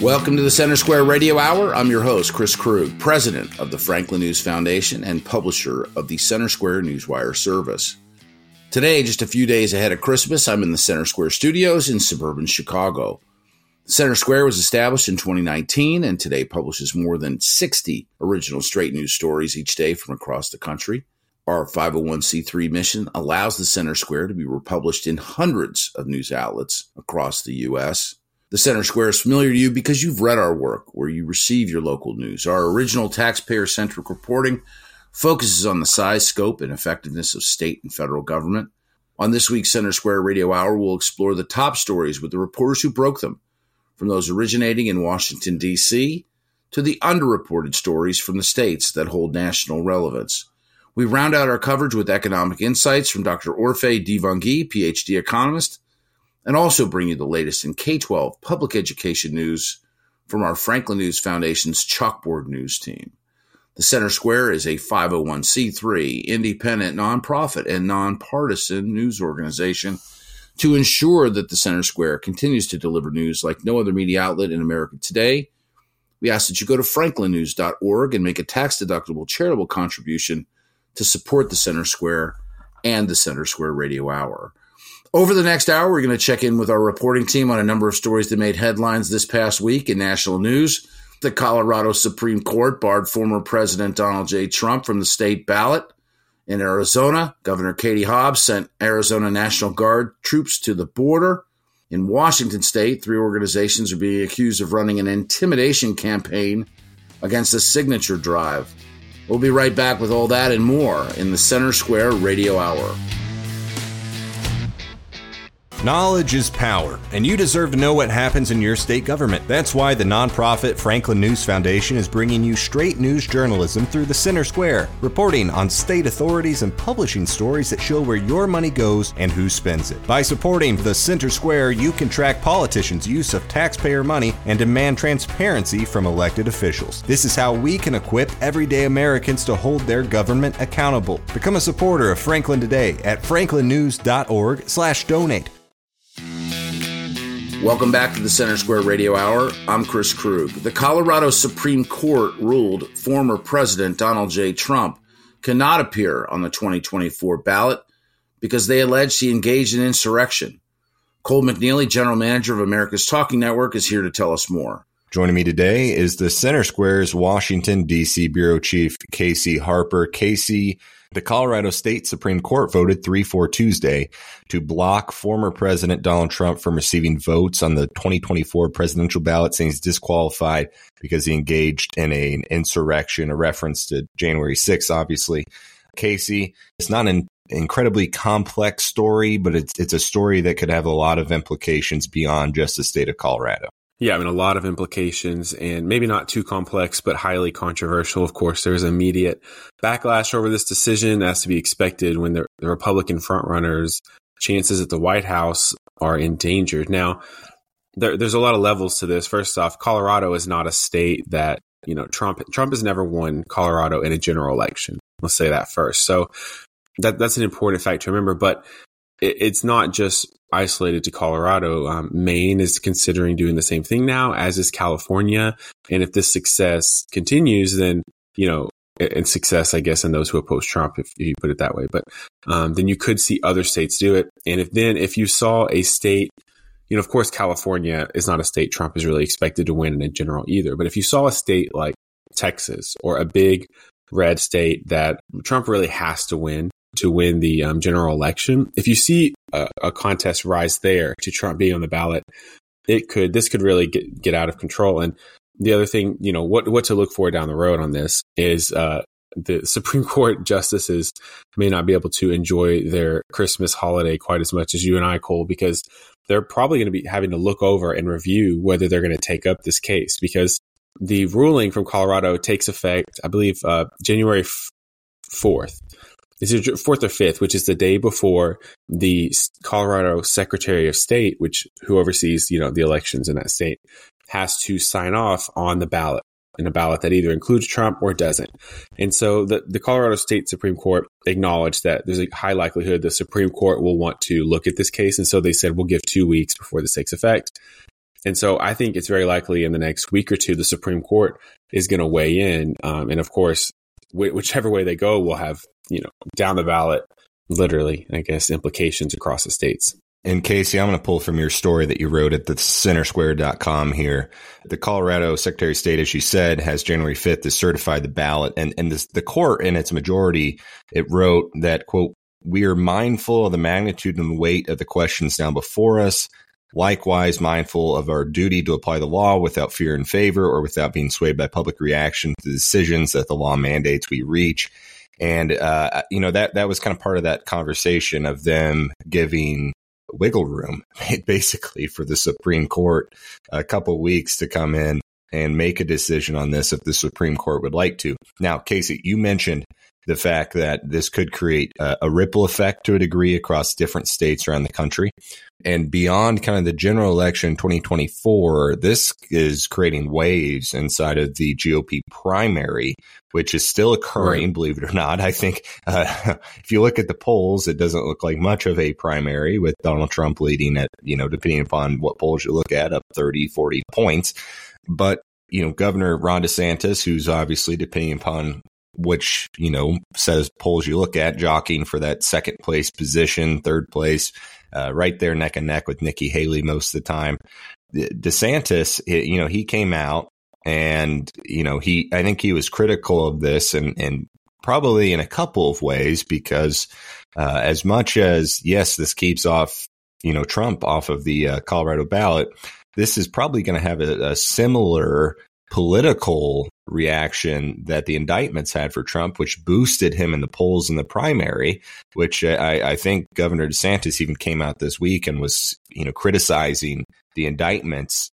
Welcome to the Center Square Radio Hour. I'm your host, Chris Krug, president of the Franklin News Foundation and publisher of the Center Square Newswire service. Today, just a few days ahead of Christmas, I'm in the Center Square studios in suburban Chicago. Center Square was established in 2019 and today publishes more than 60 original straight news stories each day from across the country. Our 501c3 mission allows the Center Square to be republished in hundreds of news outlets across the U.S. The Center Square is familiar to you because you've read our work where you receive your local news. Our original taxpayer centric reporting focuses on the size, scope, and effectiveness of state and federal government. On this week's Center Square Radio Hour, we'll explore the top stories with the reporters who broke them, from those originating in Washington, D.C., to the underreported stories from the states that hold national relevance. We round out our coverage with economic insights from Dr. Orphe Divounguy, PhD economist, and also bring you the latest in K 12 public education news from our Franklin News Foundation's Chalkboard News team. The Center Square is a 501c3 independent nonprofit and nonpartisan news organization to ensure that the Center Square continues to deliver news like no other media outlet in America today. We ask that you go to franklinnews.org and make a tax deductible charitable contribution to support the Center Square and the Center Square Radio Hour. Over the next hour, we're going to check in with our reporting team on a number of stories that made headlines this past week in national news. The Colorado Supreme Court barred former President Donald J. Trump from the state ballot. In Arizona, Governor Katie Hobbs sent Arizona National Guard troops to the border. In Washington state, three organizations are being accused of running an intimidation campaign against a signature drive. We'll be right back with all that and more in the Center Square Radio Hour. Knowledge is power, and you deserve to know what happens in your state government. That's why the nonprofit Franklin News Foundation is bringing you straight news journalism through the Center Square, reporting on state authorities and publishing stories that show where your money goes and who spends it. By supporting the Center Square, you can track politicians' use of taxpayer money and demand transparency from elected officials. This is how we can equip everyday Americans to hold their government accountable. Become a supporter of Franklin today at franklinnews.org/donate. Welcome back to the Center Square Radio Hour. I'm Chris Krug. The Colorado Supreme Court ruled former President Donald J. Trump cannot appear on the 2024 ballot because they alleged he engaged in insurrection. Cole McNeely, general manager of America's Talking Network, is here to tell us more. Joining me today is the Center Square's Washington, D.C. Bureau Chief, Casey Harper. Casey, the Colorado State Supreme Court voted 3 4 Tuesday to block former President Donald Trump from receiving votes on the 2024 presidential ballot, saying he's disqualified because he engaged in a, an insurrection, a reference to January 6th, obviously. Casey, it's not an incredibly complex story, but it's, it's a story that could have a lot of implications beyond just the state of Colorado. Yeah, I mean, a lot of implications and maybe not too complex, but highly controversial. Of course, there's immediate backlash over this decision as to be expected when the, the Republican frontrunners' chances at the White House are endangered. Now, there, there's a lot of levels to this. First off, Colorado is not a state that, you know, Trump, Trump has never won Colorado in a general election. Let's say that first. So that, that's an important fact to remember, but it, it's not just isolated to Colorado. Um, Maine is considering doing the same thing now, as is California. And if this success continues, then, you know, and success, I guess, in those who oppose Trump, if you put it that way, but um, then you could see other states do it. And if then, if you saw a state, you know, of course, California is not a state Trump is really expected to win in general either. But if you saw a state like Texas or a big red state that Trump really has to win, to win the um, general election. If you see a, a, contest rise there to Trump being on the ballot, it could this could really get get out of control. And the other thing, you know, what what to look for down the road on this is uh, the Supreme Court justices may not be able to enjoy their Christmas holiday quite as much as you and I, Cole, because they're probably going to be having to look over and review whether they're going to take up this case because the ruling from Colorado takes effect, I believe, uh, January 4th. This is fourth or fifth, which is the day before the Colorado Secretary of State, which who oversees you know the elections in that state, has to sign off on the ballot in a ballot that either includes Trump or doesn't. And so the, the Colorado State Supreme Court acknowledged that there's a high likelihood the Supreme Court will want to look at this case. And so they said, we'll give two weeks before this takes effect. And so I think it's very likely in the next week or two, the Supreme Court is going to weigh in. Um, and of course, wh- whichever way they go will have, you know, down the ballot, literally, I guess, implications across the states. And Casey, I'm going to pull from your story that you wrote at the centersquare.com here. The Colorado Secretary of State, as you said, has January 5th to certify the ballot. And, and this, the court in its majority, it wrote that, quote, we are mindful of the magnitude and weight of the questions now before us. Likewise, mindful of our duty to apply the law without fear and favor or without being swayed by public reaction to the decisions that the law mandates we reach. And, uh, you know, that, that was kind of part of that conversation of them giving wiggle room basically for the Supreme Court a couple weeks to come in and make a decision on this if the Supreme Court would like to. Now, Casey, you mentioned the fact that this could create a, a, ripple effect to a degree across different states around the country. And beyond kind of the general election 2024, this is creating waves inside of the GOP primary, which is still occurring, right. believe it or not. I think uh, if you look at the polls, it doesn't look like much of a primary with Donald Trump leading at, you know, depending upon what polls you look at, up 30, 40 points. But you know, Governor Ron DeSantis, who's obviously depending upon which, you know, says polls you look at, jockeying for that second place position, third place, uh, right there neck and neck with Nikki Haley most of the time. DeSantis, you know, he came out and, you know, he, I think he was critical of this and, and probably in a couple of ways because, uh, as much as, yes, this keeps off, you know, Trump off of the uh, Colorado ballot, this is probably going to have a, a similar political reaction that the indictments had for Trump, which boosted him in the polls in the primary, which I, I, think Governor DeSantis even came out this week and was, you know, criticizing the indictments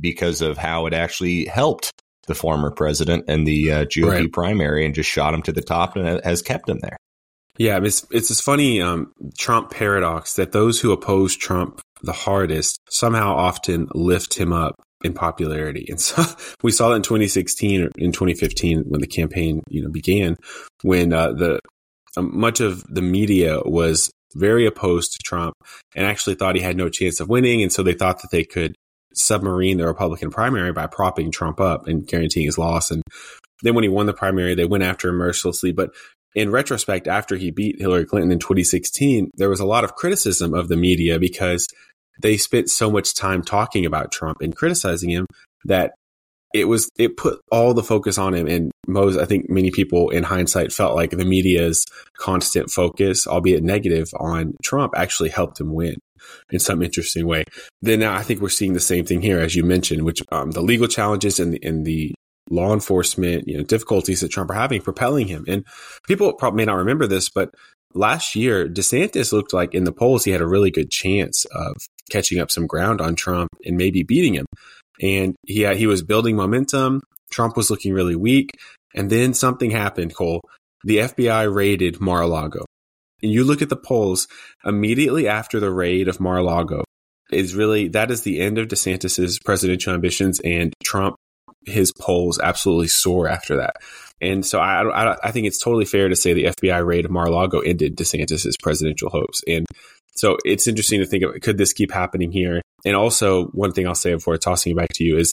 because of how it actually helped the former president in the uh, GOP right. primary and just shot him to the top and has kept him there. Yeah, it's it's this funny um, Trump paradox that those who oppose Trump the hardest somehow often lift him up in popularity. And so we saw that in 2016 or in 2015 when the campaign, you know, began, when uh, the um, much of the media was very opposed to Trump and actually thought he had no chance of winning. And so they thought that they could submarine the Republican primary by propping Trump up and guaranteeing his loss. And then when he won the primary, they went after him mercilessly. But in retrospect, after he beat Hillary Clinton in 2016, there was a lot of criticism of the media because they spent so much time talking about Trump and criticizing him that it was it put all the focus on him and most I think many people in hindsight felt like the media's constant focus, albeit negative, on Trump actually helped him win in some interesting way. Then now I think we're seeing the same thing here, as you mentioned, which um, the legal challenges and the, the law enforcement, you know, difficulties that Trump are having propelling him. And people probably may not remember this, but last year, DeSantis looked like in the polls he had a really good chance of catching up some ground on Trump and maybe beating him. And he he was building momentum. Trump was looking really weak, and then something happened. Cole, the FBI raided Mar-a-Lago, and you look at the polls immediately after the raid of Mar-a-Lago. Is really that is the end of DeSantis's presidential ambitions, and Trump his polls absolutely soar after that. And so I, I, I think it's totally fair to say the FBI raid of Mar-a-Lago ended DeSantis's presidential hopes. And so it's interesting to think of could this keep happening here? And also, one thing I'll say before tossing it back to you is,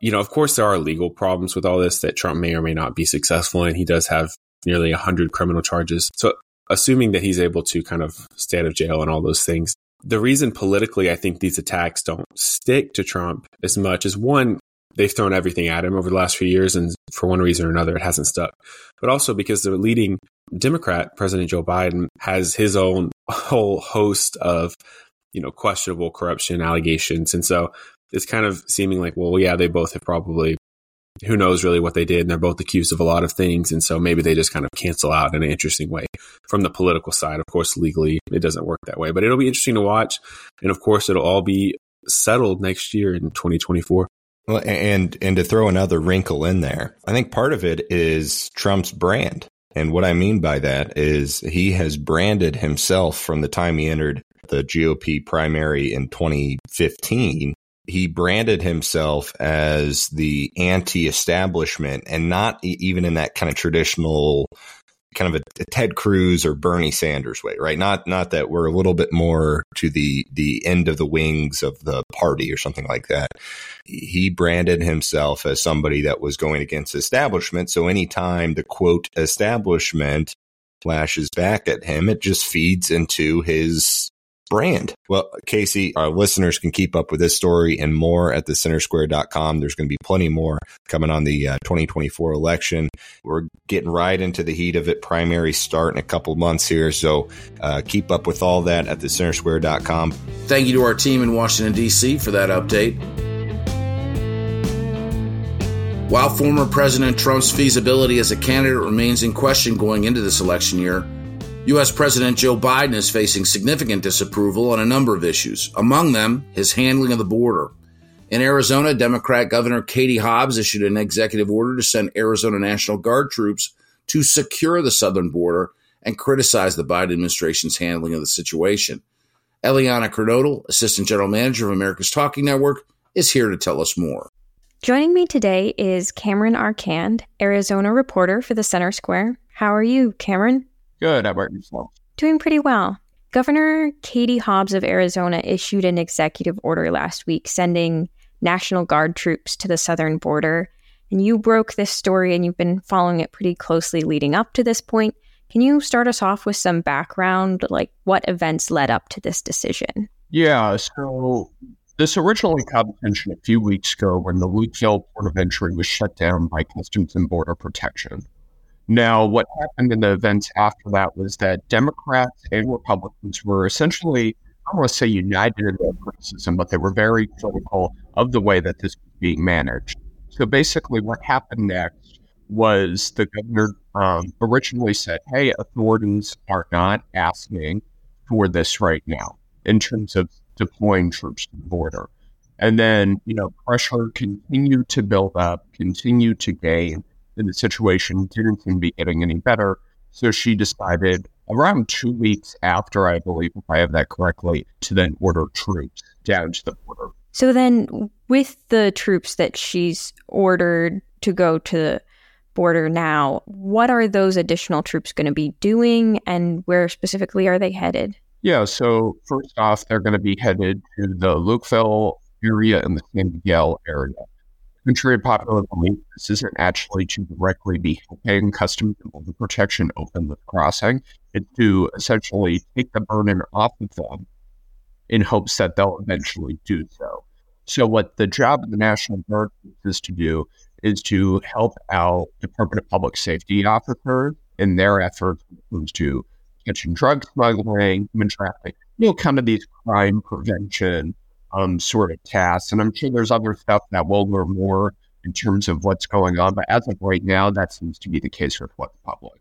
you know, of course, there are legal problems with all this that Trump may or may not be successful in. He does have nearly 100 criminal charges. So, assuming that he's able to kind of stay out of jail and all those things, the reason politically I think these attacks don't stick to Trump as much is one, they've thrown everything at him over the last few years, and for one reason or another, it hasn't stuck. But also because the leading Democrat, President Joe Biden, has his own whole host of, you know, questionable corruption allegations. And so it's kind of seeming like, well, yeah, they both have probably, who knows really what they did. And they're both accused of a lot of things. And so maybe they just kind of cancel out in an interesting way from the political side. Of course, legally, it doesn't work that way, but it'll be interesting to watch. And of course, it'll all be settled next year in 2024. Well, and and to throw another wrinkle in there, I think part of it is Trump's brand. And what I mean by that is he has branded himself from the time he entered the GOP primary in 2015. He branded himself as the anti establishment and not even in that kind of traditional kind of a, a, Ted Cruz or Bernie Sanders way, right? Not not that we're a little bit more to the the end of the wings of the party or something like that. He branded himself as somebody that was going against establishment. So anytime the quote establishment flashes back at him, it just feeds into his brand. Well, Casey, our listeners can keep up with this story and more at thecentersquare.com. There's going to be plenty more coming on the uh, 2024 election. We're getting right into the heat of it. Primary start in a couple months here. So uh, keep up with all that at thecentersquare.com. Thank you to our team in Washington, D.C. for that update. While former President Trump's feasibility as a candidate remains in question going into this election year, U.S. President Joe Biden is facing significant disapproval on a number of issues, among them his handling of the border. In Arizona, Democrat Governor Katie Hobbs issued an executive order to send Arizona National Guard troops to secure the southern border and criticized the Biden administration's handling of the situation. Eliana Kernodle, Assistant General Manager of America's Talking Network, is here to tell us more. Joining me today is Cameron Arcand, Arizona reporter for the Center Square. How are you, Cameron? Good. How about yourself? Doing pretty well. Governor Katie Hobbs of Arizona issued an executive order last week sending National Guard troops to the southern border. And you broke this story and you've been following it pretty closely leading up to this point. Can you start us off with some background, like what events led up to this decision? Yeah, so this originally caught attention a few weeks ago when the Lukeville port of entry was shut down by Customs and Border Protection. Now, what happened in the events after that was that Democrats and Republicans were essentially, I don't want to say united in their criticism, but they were very critical of the way that this was being managed. So basically, what happened next was the governor um, originally said, hey, authorities are not asking for this right now in terms of deploying troops to the border. And then, you know, pressure continued to build up, continued to gain and the situation didn't seem to be getting any better. So she decided around two weeks after, I believe, if I have that correctly, to then order troops down to the border. So then, with the troops that she's ordered to go to the border now, what are those additional troops going to be doing and where specifically are they headed? Yeah, so first off, they're going to be headed to the Lukeville area and the San Miguel area. Contrary popular belief, this isn't actually to directly be helping Customs and Border Protection open the crossing. It's to essentially take the burden off of them in hopes that they'll eventually do so. So, what the job of the National Guard is to do is to help out Department of Public Safety officers in their efforts to catching drug smuggling, human trafficking, you know, kind of these crime prevention um, sort of tasks. And I'm sure there's other stuff that we'll learn more in terms of what's going on. But as of right now, that seems to be the case with what the public.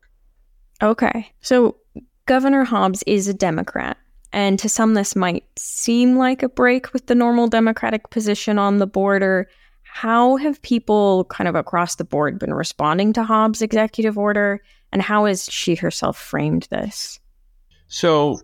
Okay. So Governor Hobbs is a Democrat. And to some, this might seem like a break with the normal Democratic position on the border. How have people kind of across the board been responding to Hobbs' executive order? And how has she herself framed this? So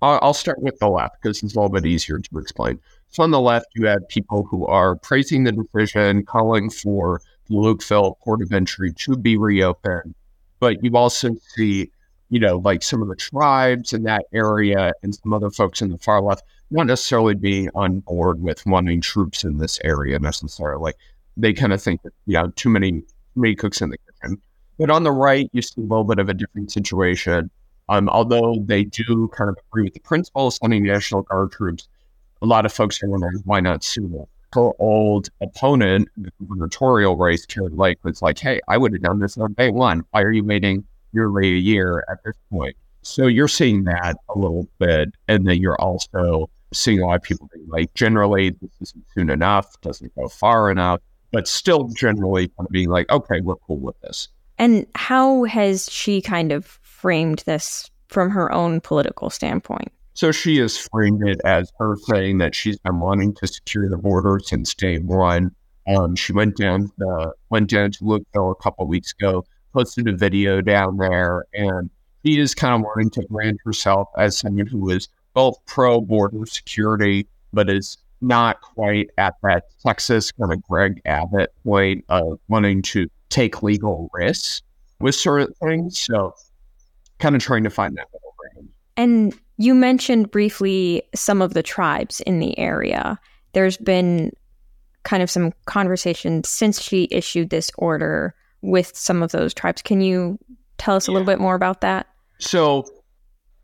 I'll start with the left because it's a little bit easier to explain. So on the left, you have people who are praising the decision, calling for the Lukeville port of entry to be reopened. But you also see, you know, like some of the tribes in that area and some other folks in the far left not necessarily being on board with wanting troops in this area necessarily. They kind of think that, you know, too many, too many cooks in the kitchen. But on the right, you see a little bit of a different situation um, although they do kind of agree with the principle of sending National Guard troops, a lot of folks are wondering why not sooner. Her old opponent, the gubernatorial race, Kari Lake, was like, hey, I would have done this on day one. Why are you waiting nearly a year at this point? So you're seeing that a little bit. And then you're also seeing a lot of people being like, generally, this isn't soon enough, doesn't go far enough, but still generally kind of being like, okay, we're cool with this. And how has she kind of framed this from her own political standpoint. So she has framed it as her saying that she's been wanting to secure the border since day one. Um, she went down the went down to Lukeville a couple weeks ago, posted a video down there, and she is kind of wanting to brand herself as someone who is both pro border security, but is not quite at that Texas kind of Greg Abbott point of wanting to take legal risks with certain things. So kind of trying to find that middle ground. And you mentioned briefly some of the tribes in the area. There's been kind of some conversation since she issued this order with some of those tribes. Can you tell us a little bit more about that? So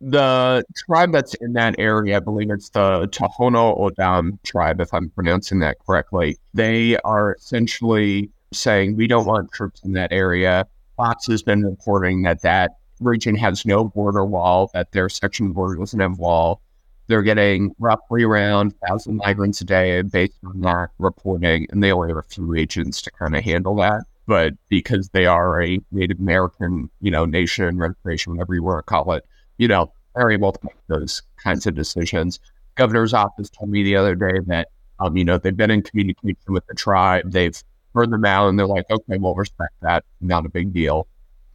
the tribe that's in that area, I believe it's the Tohono O'odham tribe, if I'm pronouncing that correctly. They are essentially saying we don't want troops in that area. Fox has been reporting that that region has no border wall, that their section of the border doesn't have wall. They're getting roughly around 1,000 migrants a day based on that reporting, and they only have a few agents to kind of handle that. But because they are a Native American, you know, nation, reservation, whatever you want to call it, you know, they're able to make those kinds of decisions. Governor's office told me the other day that, um, you know, they've been in communication with the tribe. They've heard them out and they're like, okay, we'll respect that. Not a big deal.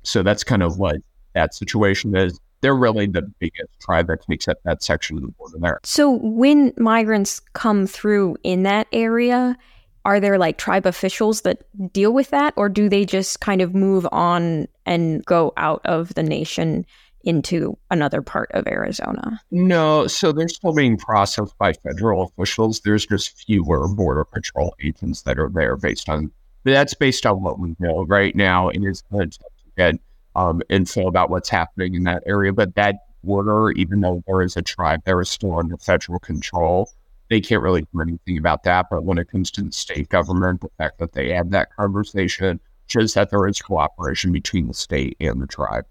So that's kind of what that situation is. They're really the biggest tribe that takes up that section of the border there. So when migrants come through in that area, are there like tribe officials that deal with that or do they just kind of move on and go out of the nation into another part of Arizona? No, so they're still being processed by federal officials. There's just fewer border patrol agents that are there based on that's based on what we know right now. It is good to get um, info about what's happening in that area, but that border, even though there is a tribe, there is still under federal control. They can't really do anything about that. But when it comes to the state government, the fact that they had that conversation shows that there is cooperation between the state and the tribe.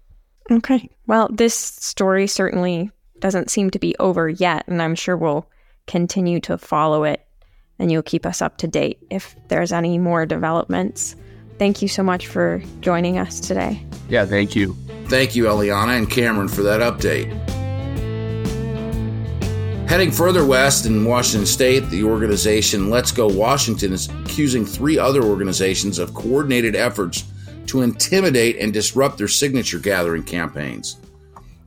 Okay. Well, this story certainly doesn't seem to be over yet, and I'm sure we'll continue to follow it and you'll keep us up to date if there's any more developments. Thank you so much for joining us today. Yeah, thank you. Thank you, Eliana and Cameron, for that update. Heading further west in Washington state, the organization Let's Go Washington is accusing three other organizations of coordinated efforts to intimidate and disrupt their signature gathering campaigns.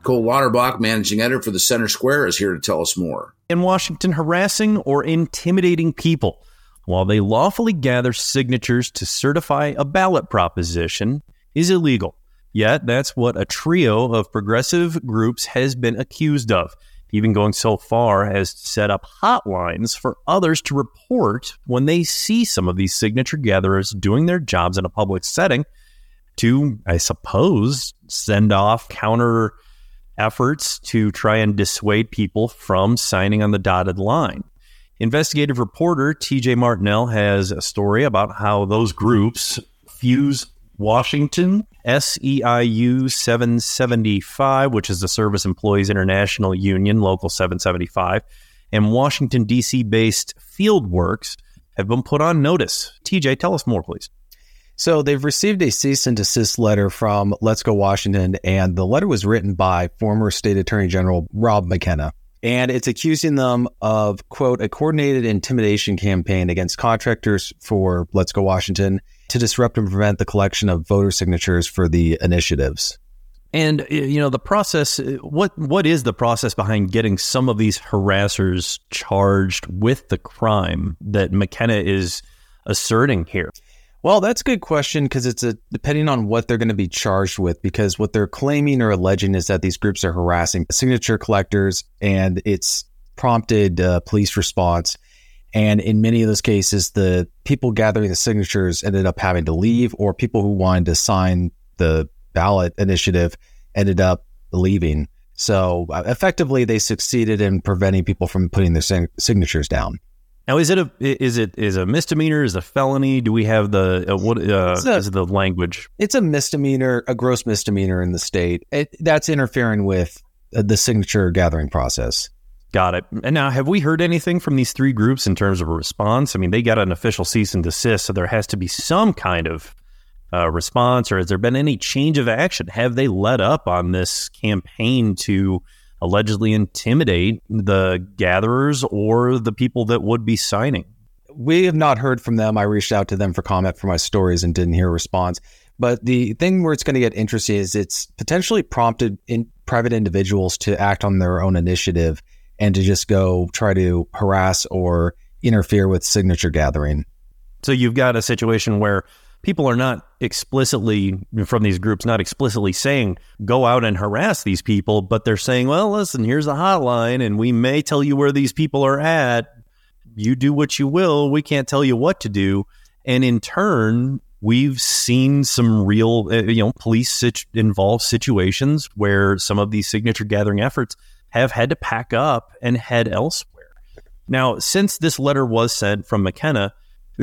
Cole Lauterbach, managing editor for the Center Square, is here to tell us more. In Washington, harassing or intimidating people while they lawfully gather signatures to certify a ballot proposition is illegal. Yet, that's what a trio of progressive groups has been accused of, even going so far as to set up hotlines for others to report when they see some of these signature gatherers doing their jobs in a public setting to, I suppose, send off counter efforts to try and dissuade people from signing on the dotted line. Investigative reporter TJ Martinell has a story about how those groups Fuse Washington, SEIU 775, which is the Service Employees International Union, Local 775, and Washington, D.C. based Fieldworks have been put on notice. TJ, tell us more, please. So they've received a cease and desist letter from Let's Go Washington, and the letter was written by former State Attorney General Rob McKenna. And it's accusing them of, quote, a coordinated intimidation campaign against contractors for Let's Go Washington to disrupt and prevent the collection of voter signatures for the initiatives. And you know the process. Uh, what what is the process behind getting some of these harassers charged with the crime that McKenna is asserting here? Well, that's a good question because it's a depending on what they're going to be charged with. Because what they're claiming or alleging is that these groups are harassing signature collectors, and it's prompted uh, police response. And in many of those cases, the people gathering the signatures ended up having to leave, or people who wanted to sign the ballot initiative ended up leaving. So uh, effectively, they succeeded in preventing people from putting their sig- signatures down. Now, is it a is it is a misdemeanor? Is a felony? Do we have the uh, what uh, a, is the language? It's a misdemeanor, a gross misdemeanor in the state. It, that's interfering with uh, the signature gathering process. Got it. And now, have we heard anything from these three groups in terms of a response? I mean, they got an official cease and desist, so there has to be some kind of uh, response, or has there been any change of action? Have they let up on this campaign to allegedly intimidate the gatherers or the people that would be signing? We have not heard from them. I reached out to them for comment for my stories and didn't hear a response. But the thing where it's going to get interesting is it's potentially prompted in private individuals to act on their own initiative and to just go try to harass or interfere with signature gathering. So you've got a situation where people are not explicitly from these groups not explicitly saying go out and harass these people, but they're saying, well, listen, here's a hotline, and we may tell you where these people are at. You do what you will. We can't tell you what to do. And in turn, we've seen some real, uh, you know, police situ- involved situations where some of these signature gathering efforts have had to pack up and head elsewhere. Now, since this letter was sent from McKenna,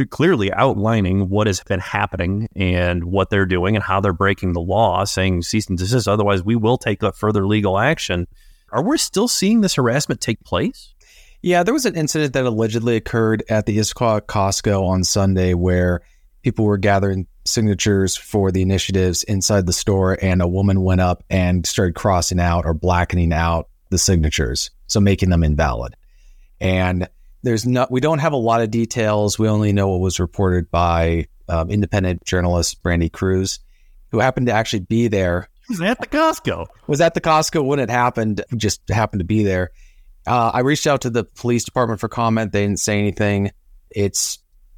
clearly outlining what has been happening and what they're doing and how they're breaking the law, saying cease and desist. Otherwise, we will take further legal action. Are we still seeing this harassment take place? Yeah, there was an incident that allegedly occurred at the Issaquah Costco on Sunday where people were gathering signatures for the initiatives inside the store, and a woman went up and started crossing out or blackening out the signatures, so making them invalid. And there's not we don't have a lot of details. We only know what was reported by um, independent journalist Brandi Kruse, who happened to actually be there. Was at the Costco. Was at the Costco when it happened. Just happened to be there. Uh, I reached out to the police department for comment. They didn't say anything. It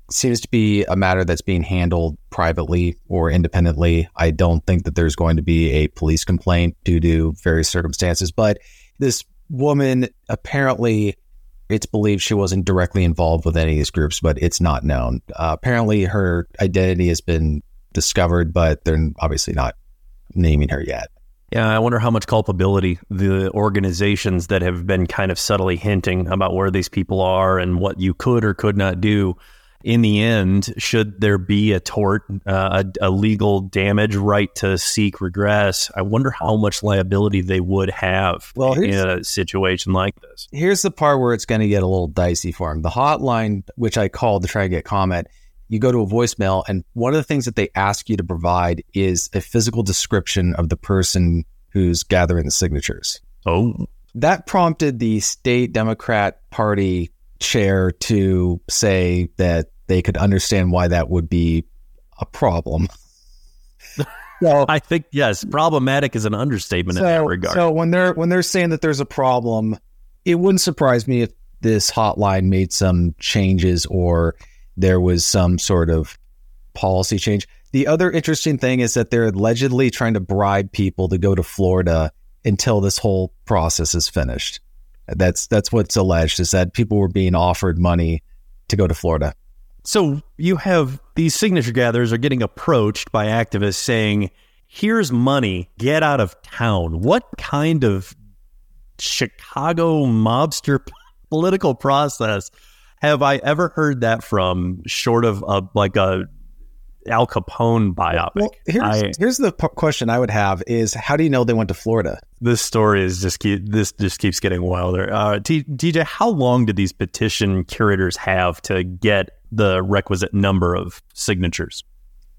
seems to be a matter that's being handled privately or independently. I don't think that there's going to be a police complaint due to various circumstances. But this woman apparently it's believed she wasn't directly involved with any of these groups, but it's not known. Uh, apparently, her identity has been discovered, but they're obviously not naming her yet. Yeah, I wonder how much culpability the organizations that have been kind of subtly hinting about where these people are and what you could or could not do in the end, should there be a tort, uh, a, a, legal damage right to seek regress, I wonder how much liability they would have well, in a situation like this. Here's the part where it's going to get a little dicey for them. The hotline, which I called to try to get comment, you go to a voicemail, and one of the things that they ask you to provide is a physical description of the person who's gathering the signatures. Oh. That prompted the state Democrat Party chair to say that they could understand why that would be a problem. so I think yes, problematic is an understatement so, in that regard. So when they're when they're saying that there's a problem, it wouldn't surprise me if this hotline made some changes or there was some sort of policy change. The other interesting thing is that they're allegedly trying to bribe people to go to Florida until this whole process is finished. That's that's what's alleged is that people were being offered money to go to Florida. So you have these signature gatherers are getting approached by activists saying, "Here's money, get out of town." What kind of Chicago mobster political process have I ever heard that from? Short of a, like a Al Capone biopic. Well, here's, I, here's the p- question I would have: Is how do you know they went to Florida? This story is just keep this just keeps getting wilder. Uh, T- TJ, how long did these petition curators have to get the requisite number of signatures?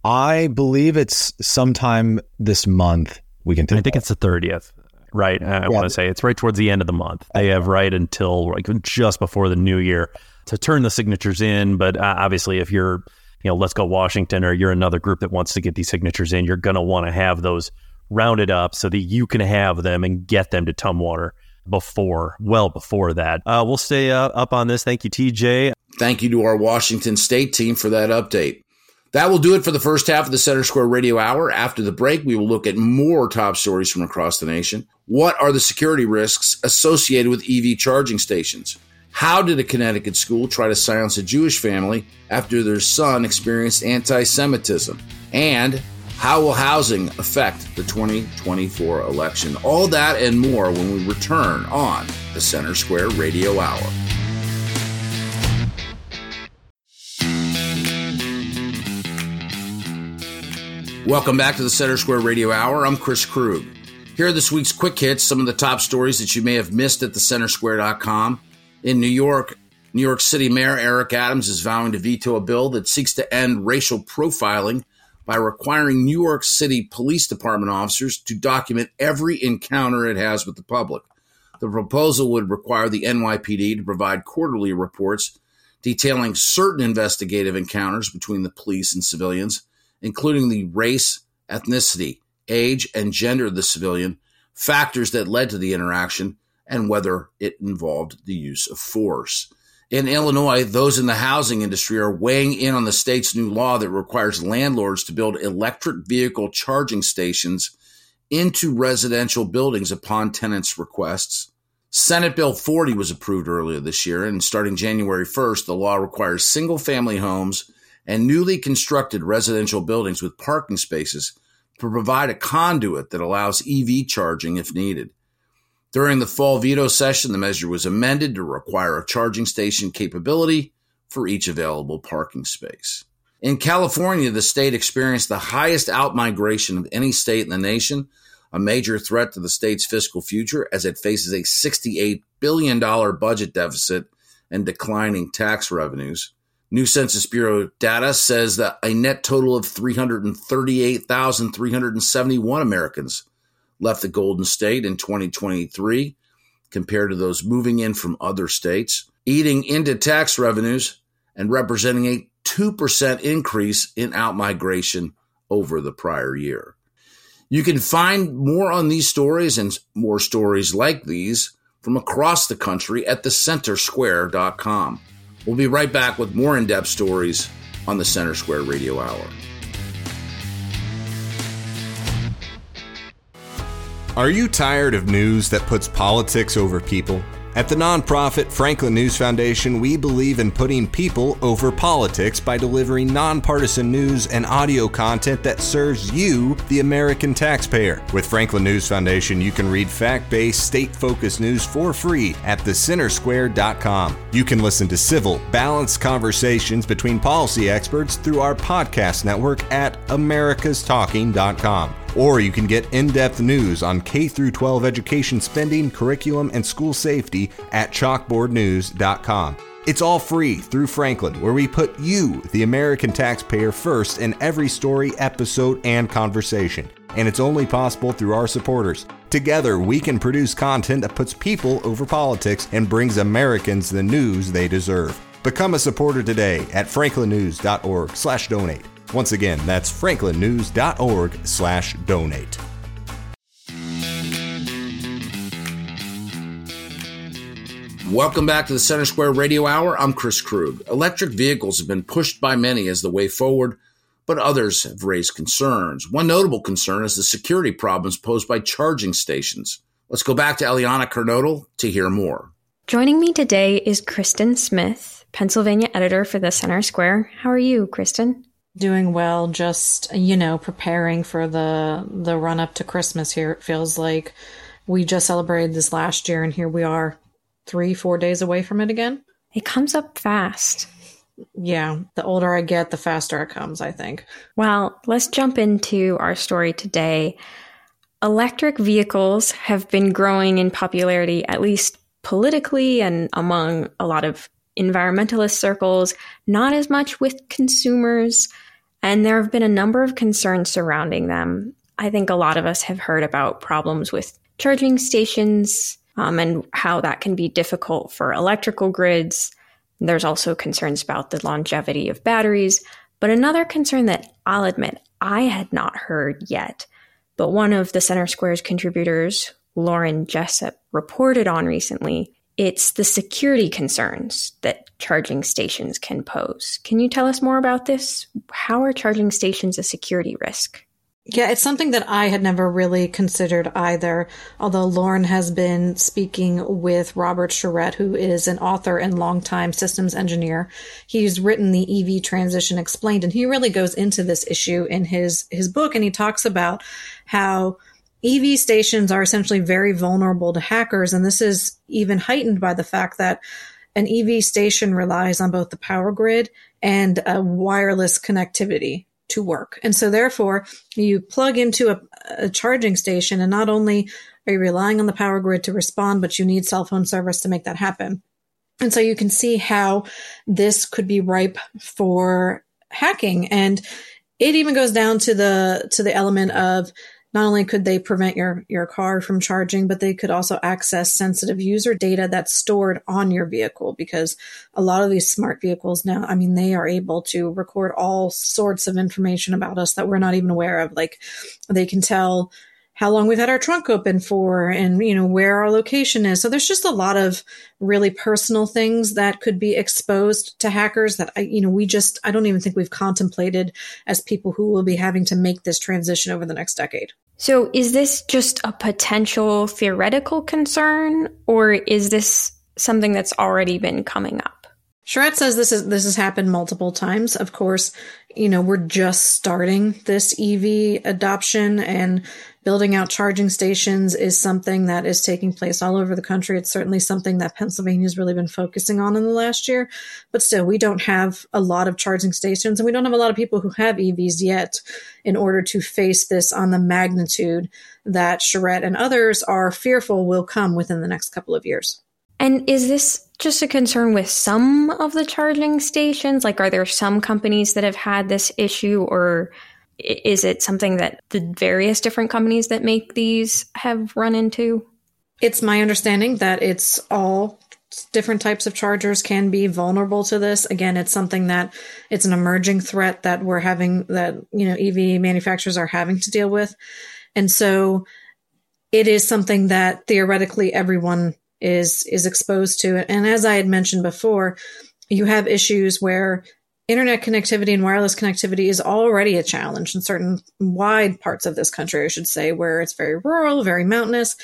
I believe it's sometime this month. We can. I think it's the thirtieth. Right, I yeah. want to say it's right towards the end of the month. They have right until like just before the new year to turn the signatures in. But uh, obviously, if you're you know, let's go Washington, or you're another group that wants to get these signatures in, you're going to want to have those rounded up so that you can have them and get them to Tumwater before, well before that. Uh, we'll stay uh, up on this. Thank you, TJ. Thank you to our Washington State team for that update. That will do it for the first half of the Center Square Radio Hour. After the break, we will look at more top stories from across the nation. What are the security risks associated with EV charging stations? How did a Connecticut school try to silence a Jewish family after their son experienced anti Semitism? And how will housing affect the 2024 election? All that and more when we return on the Center Square Radio Hour. Welcome back to the Center Square Radio Hour. I'm Chris Krug. Here are this week's quick hits, some of the top stories that you may have missed at thecentersquare.com. In New York, New York City Mayor Eric Adams is vowing to veto a bill that seeks to end racial profiling by requiring New York City Police Department officers to document every encounter it has with the public. The proposal would require the NYPD to provide quarterly reports detailing certain investigative encounters between the police and civilians, including the race, ethnicity, age, and gender of the civilian, factors that led to the interaction, and whether it involved the use of force. In Illinois, those in the housing industry are weighing in on the state's new law that requires landlords to build electric vehicle charging stations into residential buildings upon tenants' requests. Senate Bill 40 was approved earlier this year, and starting January 1st, the law requires single family homes and newly constructed residential buildings with parking spaces to provide a conduit that allows EV charging if needed. During the fall veto session, the measure was amended to require a charging station capability for each available parking space. In California, the state experienced the highest outmigration of any state in the nation, a major threat to the state's fiscal future as it faces a $68 billion budget deficit and declining tax revenues. New Census Bureau data says that a net total of 338,371 Americans left the Golden State in 2023 compared to those moving in from other states, eating into tax revenues and representing a 2% increase in outmigration over the prior year. You can find more on these stories and more stories like these from across the country at thecentersquare.com. We'll be right back with more in depth stories on the Center Square Radio Hour. Are you tired of news that puts politics over people? At the nonprofit Franklin News Foundation, we believe in putting people over politics by delivering nonpartisan news and audio content that serves you, the American taxpayer. With Franklin News Foundation, you can read fact based, state focused news for free at thecentersquare.com. You can listen to civil, balanced conversations between policy experts through our podcast network at americastalking.com or you can get in-depth news on K through 12 education spending, curriculum, and school safety at chalkboardnews.com. It's all free through Franklin, where we put you, the American taxpayer, first in every story, episode, and conversation. And it's only possible through our supporters. Together, we can produce content that puts people over politics and brings Americans the news they deserve. Become a supporter today at franklinnews.org/donate. Once again, that's franklinnews.org slash donate. Welcome back to the Center Square Radio Hour. I'm Chris Krug. Electric vehicles have been pushed by many as the way forward, but others have raised concerns. One notable concern is the security problems posed by charging stations. Let's go back to Eliana Kernodle to hear more. Joining me today is Kristen Smith, Pennsylvania editor for the Center Square. How are you, Kristen? Doing well, just you know, preparing for the the run up to Christmas here. It feels like we just celebrated this last year and here we are 3 4 days away from it again. It comes up fast. Yeah, the older I get, the faster it comes, I think. Well, let's jump into our story today. Electric vehicles have been growing in popularity, at least politically and among a lot of environmentalist circles, not as much with consumers. And there have been a number of concerns surrounding them. I think a lot of us have heard about problems with charging stations um, and how that can be difficult for electrical grids. There's also concerns about the longevity of batteries. But another concern that I'll admit I had not heard yet, but one of the Center Square's contributors, Lauren Jessup, reported on recently it's the security concerns that charging stations can pose. Can you tell us more about this? How are charging stations a security risk? Yeah, it's something that I had never really considered either. Although Lauren has been speaking with Robert Charette, who is an author and longtime systems engineer. He's written the EV transition explained, and he really goes into this issue in his his book, and he talks about how EV stations are essentially very vulnerable to hackers. And this is even heightened by the fact that an EV station relies on both the power grid and a wireless connectivity to work. And so therefore you plug into a, a, charging station and not only are you relying on the power grid to respond, but you need cell phone service to make that happen. And so you can see how this could be ripe for hacking. And it even goes down to the, to the element of not only could they prevent your, your car from charging, but they could also access sensitive user data that's stored on your vehicle because a lot of these smart vehicles now, I mean, they are able to record all sorts of information about us that we're not even aware of. Like they can tell how long we've had our trunk open for and you know where our location is. So there's just a lot of really personal things that could be exposed to hackers that I, you know we just i don't even think we've contemplated as people who will be having to make this transition over the next decade. So is this just a potential theoretical concern or is this something that's already been coming up? Charette says this is this has happened multiple times. Of course, you know, we're just starting this EV adoption and building out charging stations is something that is taking place all over the country. It's certainly something that Pennsylvania has really been focusing on in the last year. But still, we don't have a lot of charging stations and we don't have a lot of people who have EVs yet in order to face this on the magnitude that Charette and others are fearful will come within the next couple of years. And is this just a concern with some of the charging stations? Like, are there some companies that have had this issue, or is it something that the various different companies that make these have run into? It's my understanding that it's all different types of chargers can be vulnerable to this. Again, it's something that it's an emerging threat that we're having that, you know, EV manufacturers are having to deal with. And so it is something that theoretically everyone is is exposed to. And as I had mentioned before, you have issues where internet connectivity and wireless connectivity is already a challenge in certain wide parts of this country, I should say, where it's very rural, very mountainous.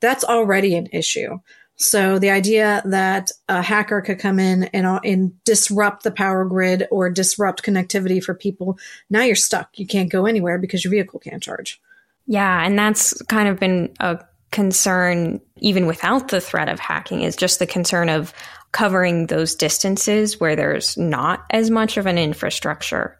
That's already an issue. So the idea that a hacker could come in and, and disrupt the power grid or disrupt connectivity for people, now you're stuck. You can't go anywhere because your vehicle can't charge. Yeah, and that's kind of been a concern, even without the threat of hacking, is just the concern of covering those distances where there's not as much of an infrastructure.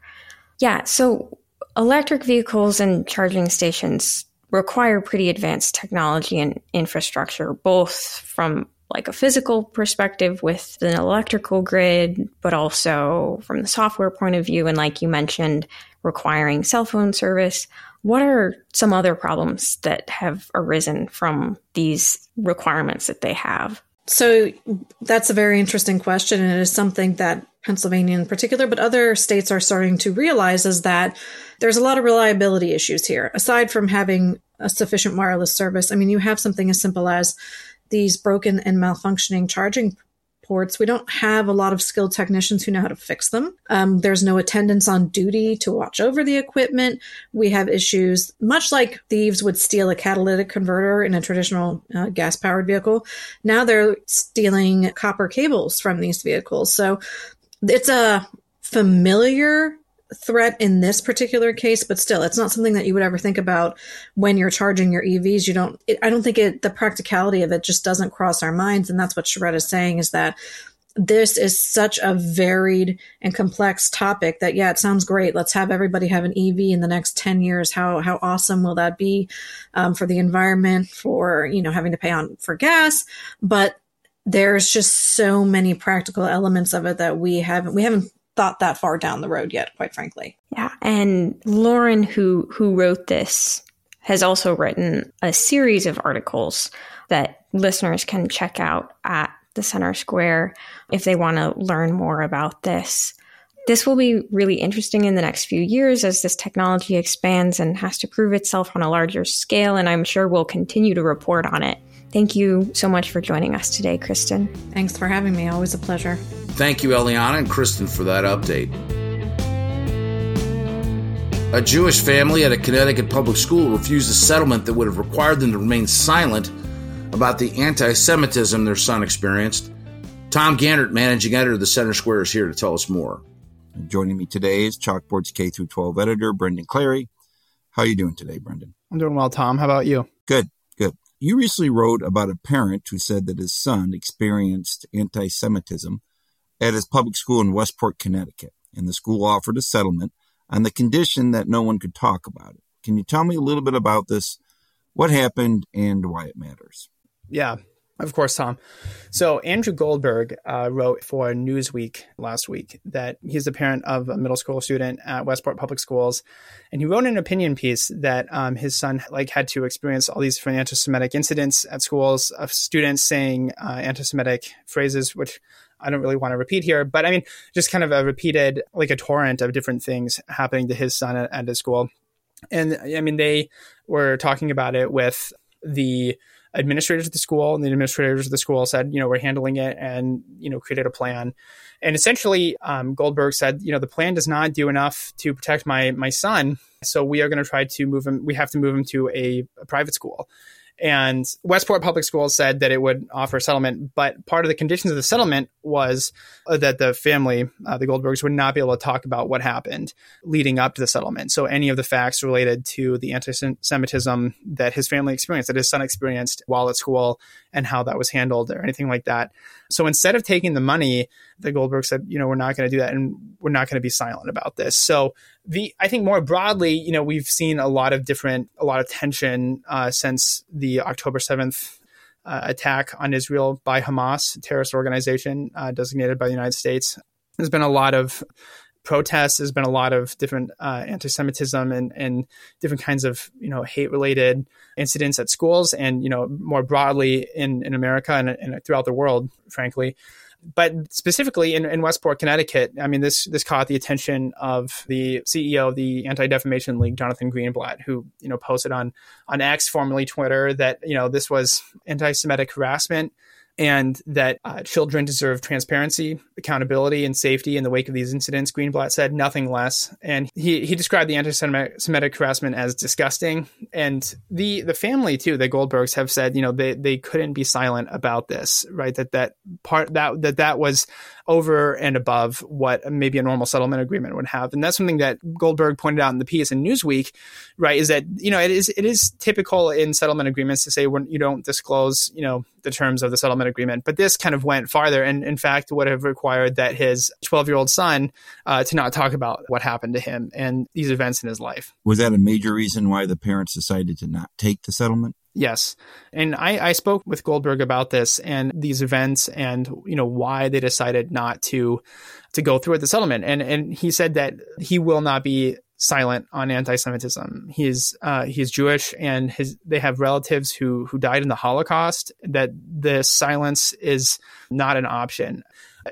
Yeah, so electric vehicles and charging stations require pretty advanced technology and infrastructure, both from like a physical perspective with an electrical grid, but also from the software point of view. And like you mentioned, requiring cell phone service. What are some other problems that have arisen from these requirements that they have? So that's a very interesting question. And it is something that Pennsylvania in particular, but other states are starting to realize is that there's a lot of reliability issues here. Aside from having a sufficient wireless service, I mean, you have something as simple as these broken and malfunctioning charging ports. We don't have a lot of skilled technicians who know how to fix them. Um, there's no attendants on duty to watch over the equipment. We have issues, much like thieves would steal a catalytic converter in a traditional uh, gas powered vehicle. Now they're stealing copper cables from these vehicles. So it's a familiar threat in this particular case, but still, it's not something that you would ever think about when you're charging your EVs. You don't, it, I don't think it, the practicality of it just doesn't cross our minds. And that's what Charette is saying is that this is such a varied and complex topic that, yeah, it sounds great. Let's have everybody have an EV in the next 10 years. How, how awesome will that be um, for the environment, for, you know, having to pay on for gas? But there's just so many practical elements of it that we haven't, we haven't thought that far down the road yet, quite frankly. Yeah. And Lauren, who, who wrote this, has also written a series of articles that listeners can check out at the Center Square if they want to learn more about this. This will be really interesting in the next few years as this technology expands and has to prove itself on a larger scale, and I'm sure we'll continue to report on it. Thank you so much for joining us today, Kristen. Thanks for having me. Always a pleasure. Thank you, Eliana and Kristen, for that update. A Jewish family at a Connecticut public school refused a settlement that would have required them to remain silent about the anti Semitism their son experienced. Tom Gantert, managing editor of the Center Square, is here to tell us more. Joining me today is Chalkboard's K through 12 editor Brendan Clarey. How are you doing today, Brendan? I'm doing well, Tom. How about you? Good, good. You recently wrote about a parent who said that his son experienced anti Semitism at his public school in Westport, Connecticut, and the school offered a settlement on the condition that no one could talk about it. Can you tell me a little bit about this? What happened and why it matters? Yeah, of course, Tom. So Andrew Goldberg uh, wrote for Newsweek last week that he's the parent of a middle school student at Westport Public Schools, and he wrote an opinion piece that um, his son like had to experience all these anti-Semitic incidents at schools of students saying uh, anti-Semitic phrases, which I don't really want to repeat here, but I mean, just kind of a repeated, like a torrent of different things happening to his son at, at his school. And I mean, they were talking about it with the administrators of the school and the administrators of the school said, you know, we're handling it and, you know, created a plan. And essentially, um, Goldberg said, you know, the plan does not do enough to protect my my son, so we are going to try to move him. We have to move him to a, a private school. And Westport Public Schools said that it would offer settlement, but part of the conditions of the settlement was uh, that the family, uh, the Goldbergs, would not be able to talk about what happened leading up to the settlement. So any of the facts related to the anti-Semitism that his family experienced, that his son experienced while at school, and how that was handled, or anything like that. So instead of taking the money, the Goldberg said, you know, we're not going to do that, and we're not going to be silent about this. So the I think more broadly, you know, we've seen a lot of different, a lot of tension uh, since the October seventh uh, attack on Israel by Hamas, terrorist organization uh, designated by the United States. There's been a lot of protests. There's been a lot of different uh, anti-Semitism and, and different kinds of you know hate-related incidents at schools, and you know more broadly in in America and, and throughout the world, frankly but specifically in, in Westport, Connecticut, I mean, this this caught the attention of the CEO of the Anti Defamation League, Jonathan Greenblatt, who you know posted on on X, formerly Twitter, that you know this was anti-Semitic harassment and that uh, children deserve transparency, accountability, and safety in the wake of these incidents. Greenblatt said nothing less, and he he described the anti-Semitic harassment as disgusting. And the the family too, the Goldbergs have said, you know, they they couldn't be silent about this, right? That that part that that that was over and above what maybe a normal settlement agreement would have. And that's something that Goldberg pointed out in the piece in Newsweek, right? Is that, you know, it is, it is typical in settlement agreements to say when you don't disclose, you know, the terms of the settlement agreement. But this kind of went farther and, in fact, would have required that his 12 year old son uh, to not talk about what happened to him and these events in his life. Was that a major reason why the parents decided to not take the settlement? Yes. And I, I spoke with Goldberg about this and these events and, you know, why they decided not to to go through with the settlement. And and he said that he will not be silent on anti-Semitism. He's uh, he's Jewish, and his they have relatives who who died in the Holocaust. That the silence is not an option.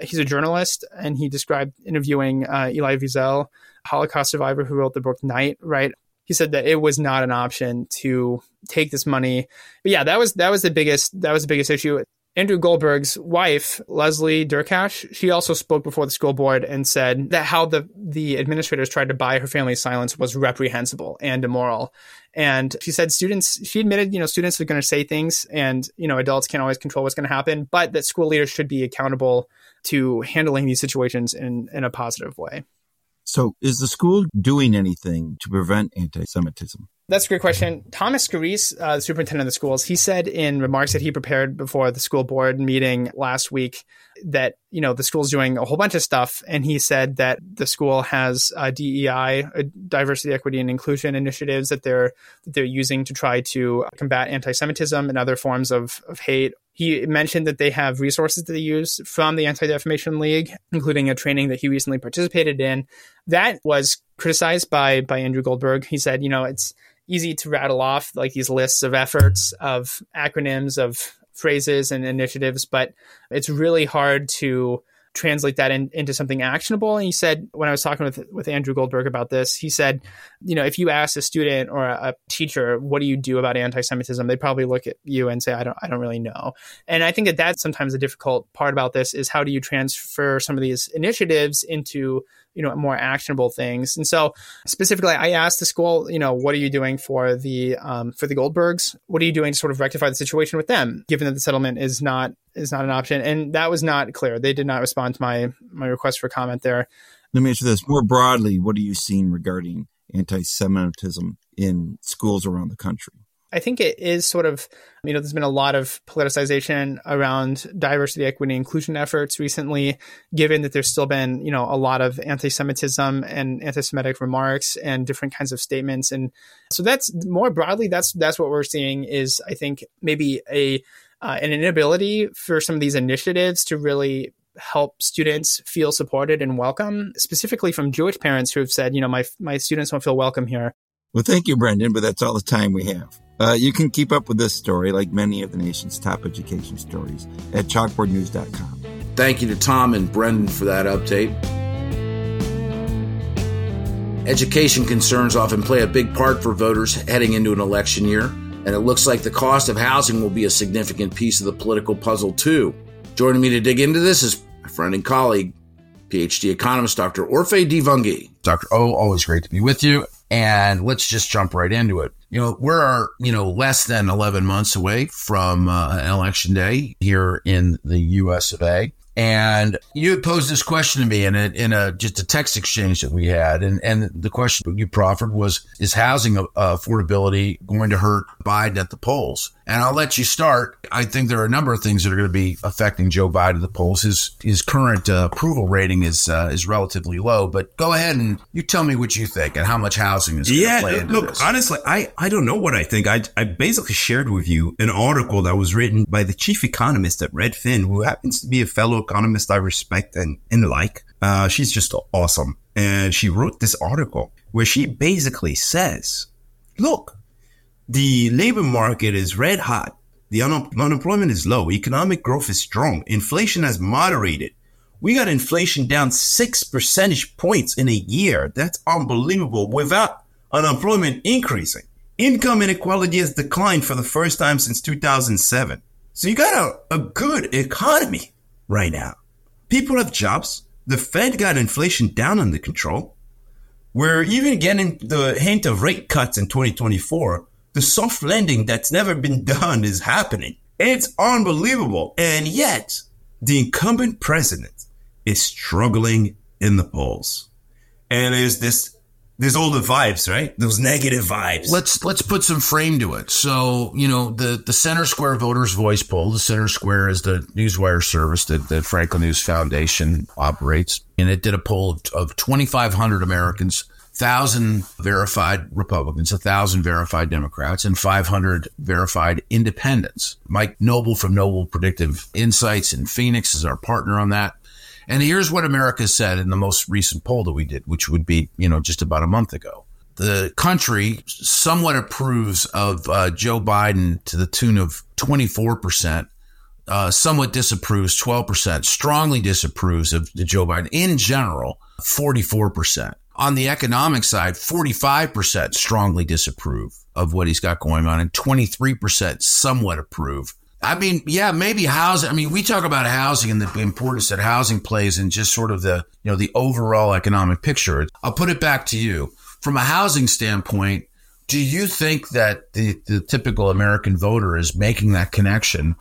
He's a journalist, and he described interviewing uh, Elie Wiesel, Holocaust survivor who wrote the book Night. Right, he said that it was not an option to take this money. But yeah, that was that was the biggest that was the biggest issue. Andrew Goldberg's wife, Leslie Durkash, she also spoke before the school board and said that how the the administrators tried to buy her family's silence was reprehensible and immoral. And she said students, she admitted, you know, students are going to say things and, you know, adults can't always control what's going to happen, but that school leaders should be accountable to handling these situations in, in a positive way. So, is the school doing anything to prevent anti Semitism? That's a great question. Thomas Scarice, uh, superintendent of the schools, he said in remarks that he prepared before the school board meeting last week that you know the school's doing a whole bunch of stuff, and he said that the school has uh, DEI, diversity, equity, and inclusion initiatives that they're that they're using to try to combat anti-Semitism and other forms of, of hate he mentioned that they have resources that they use from the Anti Defamation League, including a training that he recently participated in. That was criticized by by Andrew Goldberg. He said, you know, it's easy to rattle off like these lists of efforts, of acronyms, of phrases and initiatives, but it's really hard to translate that in, into something actionable. And he said, when I was talking with, with Andrew Goldberg about this, he said, you know, if you ask a student or a, a teacher, what do you do about anti-Semitism? They'd probably look at you and say, I don't, I don't really know. And I think that that's sometimes the difficult part about this is how do you transfer some of these initiatives into you know more actionable things and so specifically i asked the school you know what are you doing for the um, for the goldbergs what are you doing to sort of rectify the situation with them given that the settlement is not is not an option. And that was not clear. They did not respond to my my request for comment there. Let me answer this. More broadly what are you seeing regarding anti-semitism in schools around the country? I think it is sort of, you know, there's been a lot of politicization around diversity, equity, inclusion efforts recently, given that there's still been, you know, a lot of anti Semitism and anti Semitic remarks and different kinds of statements. And so that's more broadly, that's, that's what we're seeing is, I think, maybe a, uh, an inability for some of these initiatives to really help students feel supported and welcome, specifically from Jewish parents who have said, you know, my, my students don't feel welcome here. Well, thank you, Brendan, but that's all the time we have. Uh, you can keep up with this story, like many of the nation's top education stories, at chalkboardnews.com. Thank you to Tom and Brendan for that update. Education concerns often play a big part for voters heading into an election year, and it looks like the cost of housing will be a significant piece of the political puzzle, too. Joining me to dig into this is my friend and colleague, PhD economist Dr. Orphe Divounguy. Dr. O, always great to be with you. And let's just jump right into it. You know, we're, you know, less than 11 months away from uh, election day here in the US of A. And you posed this question to me in a, in a just a text exchange that we had, and and the question you proffered was: Is housing uh, affordability going to hurt Biden at the polls? And I'll let you start. I think there are a number of things that are going to be affecting Joe Biden at the polls. His his current uh, approval rating is uh, is relatively low. But go ahead and you tell me what you think and how much housing is. Yeah, look, this. honestly, I I don't know what I think. I I basically shared with you an article that was written by the chief economist at Redfin, who happens to be a fellow economist I respect and and like. Uh, she's just awesome, and she wrote this article where she basically says, "Look." The labor market is red hot. The un- unemployment is low. Economic growth is strong. Inflation has moderated. We got inflation down six percentage points in a year. That's unbelievable without unemployment increasing. Income inequality has declined for the first time since 2007. So you got a, a good economy right now. People have jobs. The Fed got inflation down under control. We're even getting the hint of rate cuts in 2024 the soft landing that's never been done is happening. It's unbelievable. And yet, the incumbent president is struggling in the polls. And there's this there's all the vibes, right? Those negative vibes. Let's let's put some frame to it. So, you know, the the Center Square Voters Voice poll, the Center Square is the newswire service that the Franklin News Foundation operates, and it did a poll of, of 2,500 Americans thousand verified Republicans, a thousand verified Democrats, and 500 verified independents. Mike Noble from Noble Predictive Insights in Phoenix is our partner on that. And here's what America said in the most recent poll that we did, which would be, you know, just about a month ago. The country somewhat approves of uh, Joe Biden to the tune of 24%, uh, somewhat disapproves 12%, strongly disapproves of Joe Biden in general, 44%. On the economic side, 45% strongly disapprove of what he's got going on and 23% somewhat approve. I mean, yeah, maybe housing. I mean, we talk about housing and the importance that housing plays in just sort of the, you know, the overall economic picture. I'll put it back to you. From a housing standpoint, do you think that the, the typical American voter is making that connection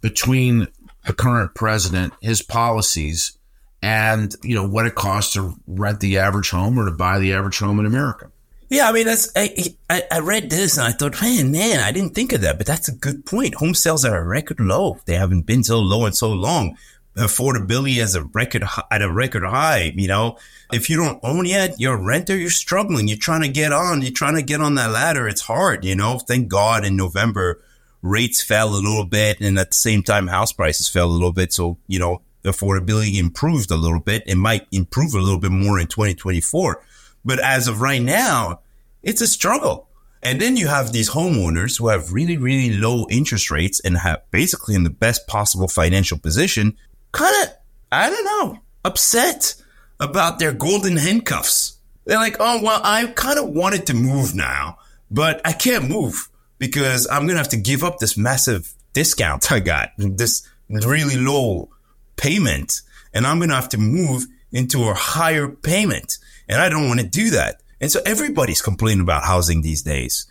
between the current president, his policies, and you know what it costs to rent the average home or to buy the average home in America. Yeah, I mean that's I, I, I read this and I thought, man, man, I didn't think of that, but that's a good point. Home sales are a record low. They haven't been so low in so long. Affordability is a record at a record high. You know, if you don't own yet, you're a renter. You're struggling. You're trying to get on. You're trying to get on that ladder. It's hard. You know. Thank God in November rates fell a little bit, and at the same time house prices fell a little bit. So you know affordability improved a little bit. It might improve a little bit more in 2024. But as of right now, it's a struggle. And then you have these homeowners who have really, really low interest rates and have basically in the best possible financial position, kind of, I don't know, upset about their golden handcuffs. They're like, oh, well, I kind of wanted to move now, but I can't move because I'm going to have to give up this massive discount I got, this really low payment and I'm going to have to move into a higher payment. And I don't want to do that. And so everybody's complaining about housing these days.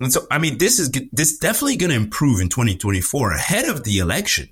And so, I mean, this is, this definitely going to improve in 2024 ahead of the election,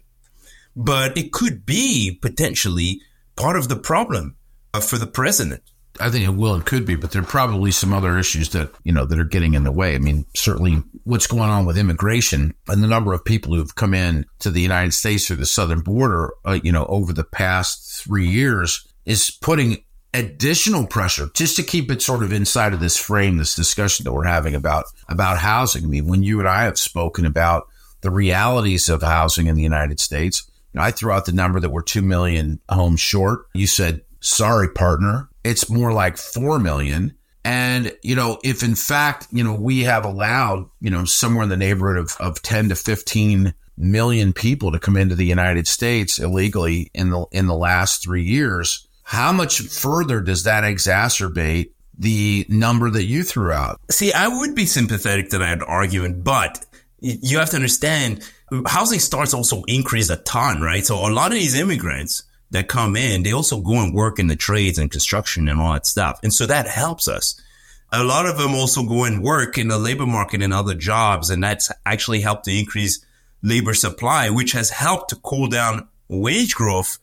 but it could be potentially part of the problem uh, for the president. I think it will and could be, but there are probably some other issues that, you know, that are getting in the way. I mean, certainly what's going on with immigration and the number of people who've come in to the United States through the southern border, uh, you know, over the past three years is putting additional pressure just to keep it sort of inside of this frame, this discussion that we're having about, about housing. I mean, when you and I have spoken about the realities of housing in the United States, you know, I threw out the number that we're 2 million homes short. You said, sorry, partner. It's more like 4 million. And, you know, if in fact, you know, we have allowed, you know, somewhere in the neighborhood of, of 10 to 15 million people to come into the United States illegally in the in the last three years, how much further does that exacerbate the number that you threw out. See, I would be sympathetic to that argument, but you have to understand housing starts also increase a ton, right? So a lot of these immigrants that come in, they also go and work in the trades and construction and all that stuff. And so that helps us. A lot of them also go and work in the labor market and other jobs. And that's actually helped to increase labor supply, which has helped to cool down wage growth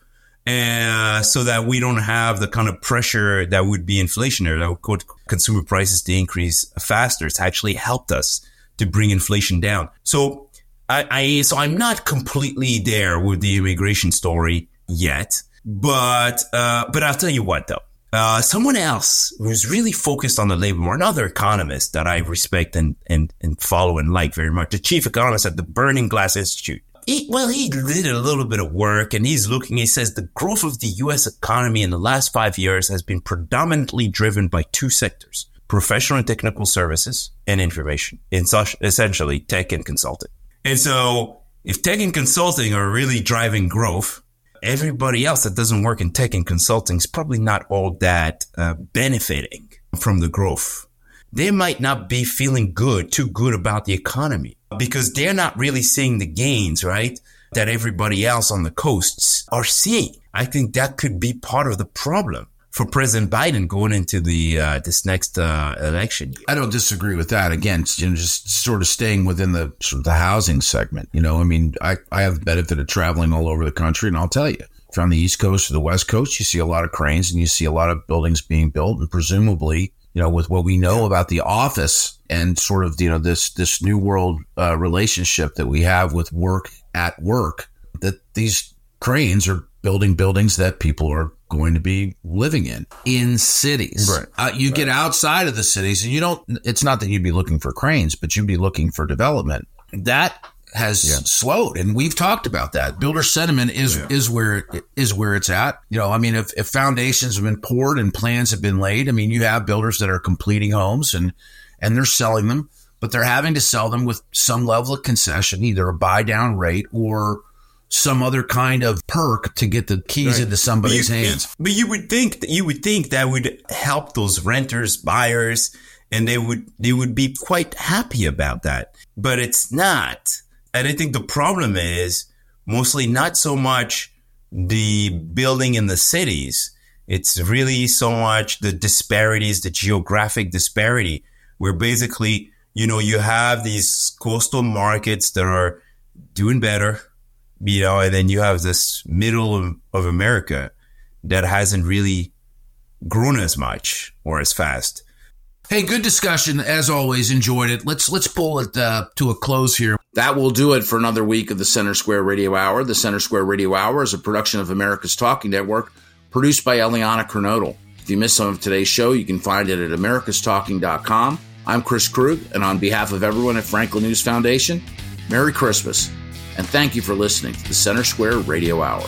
uh, so that we don't have the kind of pressure that would be inflationary, that would cause consumer prices to increase faster. It's actually helped us to bring inflation down. So I, I so I'm not completely there with the immigration story yet, but uh, but I'll tell you what though. Uh, someone else who's really focused on the labor market, another economist that I respect and, and, and follow and like very much, the chief economist at the Burning Glass Institute, he, well, he did a little bit of work and he's looking, he says the growth of the US economy in the last five years has been predominantly driven by two sectors professional and technical services and information, in such, essentially tech and consulting. And so if tech and consulting are really driving growth, everybody else that doesn't work in tech and consulting is probably not all that uh, benefiting from the growth. They might not be feeling good, too good about the economy because they're not really seeing the gains, right? That everybody else on the coasts are seeing. I think that could be part of the problem for President Biden going into the uh, this next uh, election. I don't disagree with that. Again, you know, just sort of staying within the sort of the housing segment. You know, I mean, I, I have the benefit of traveling all over the country, and I'll tell you, if you're on the East Coast or the West Coast, you see a lot of cranes and you see a lot of buildings being built, and presumably, you know, with what we know about the office and sort of you know this this new world uh, relationship that we have with work at work that these cranes are building buildings that people are going to be living in. In cities. Right. uh, you get outside of the cities and you don't it's not that you'd be looking for cranes but you'd be looking for development. That has slowed and we've talked about that. Builder sentiment is is where is where it's at. You know i mean if, if foundations have been poured and plans have been laid i mean you have builders that are completing homes and and they're selling them but they're having to sell them with some level of concession either a buy down rate or some other kind of perk to get the keys Right. into somebody's But you- hands But you would think that you would think that would help those renters, buyers, and they would they would be quite happy about that. But it's not. And I think the problem is mostly not so much the building in the cities. It's really so much the disparities, the geographic disparity, where basically, you know, you have these coastal markets that are doing better, you know, and then you have this middle of, of America that hasn't really grown as much or as fast. Hey, good discussion as always. Enjoyed it. Let's let's pull it uh, to a close here. That will do it for another week of the Center Square Radio Hour. The Center Square Radio Hour is a production of America's Talking Network, produced by Eliana Kernodle. If you missed some of today's show, you can find it at americastalking.com. I'm Chris Krug, and on behalf of everyone at Franklin News Foundation, Merry Christmas, and thank you for listening to the Center Square Radio Hour.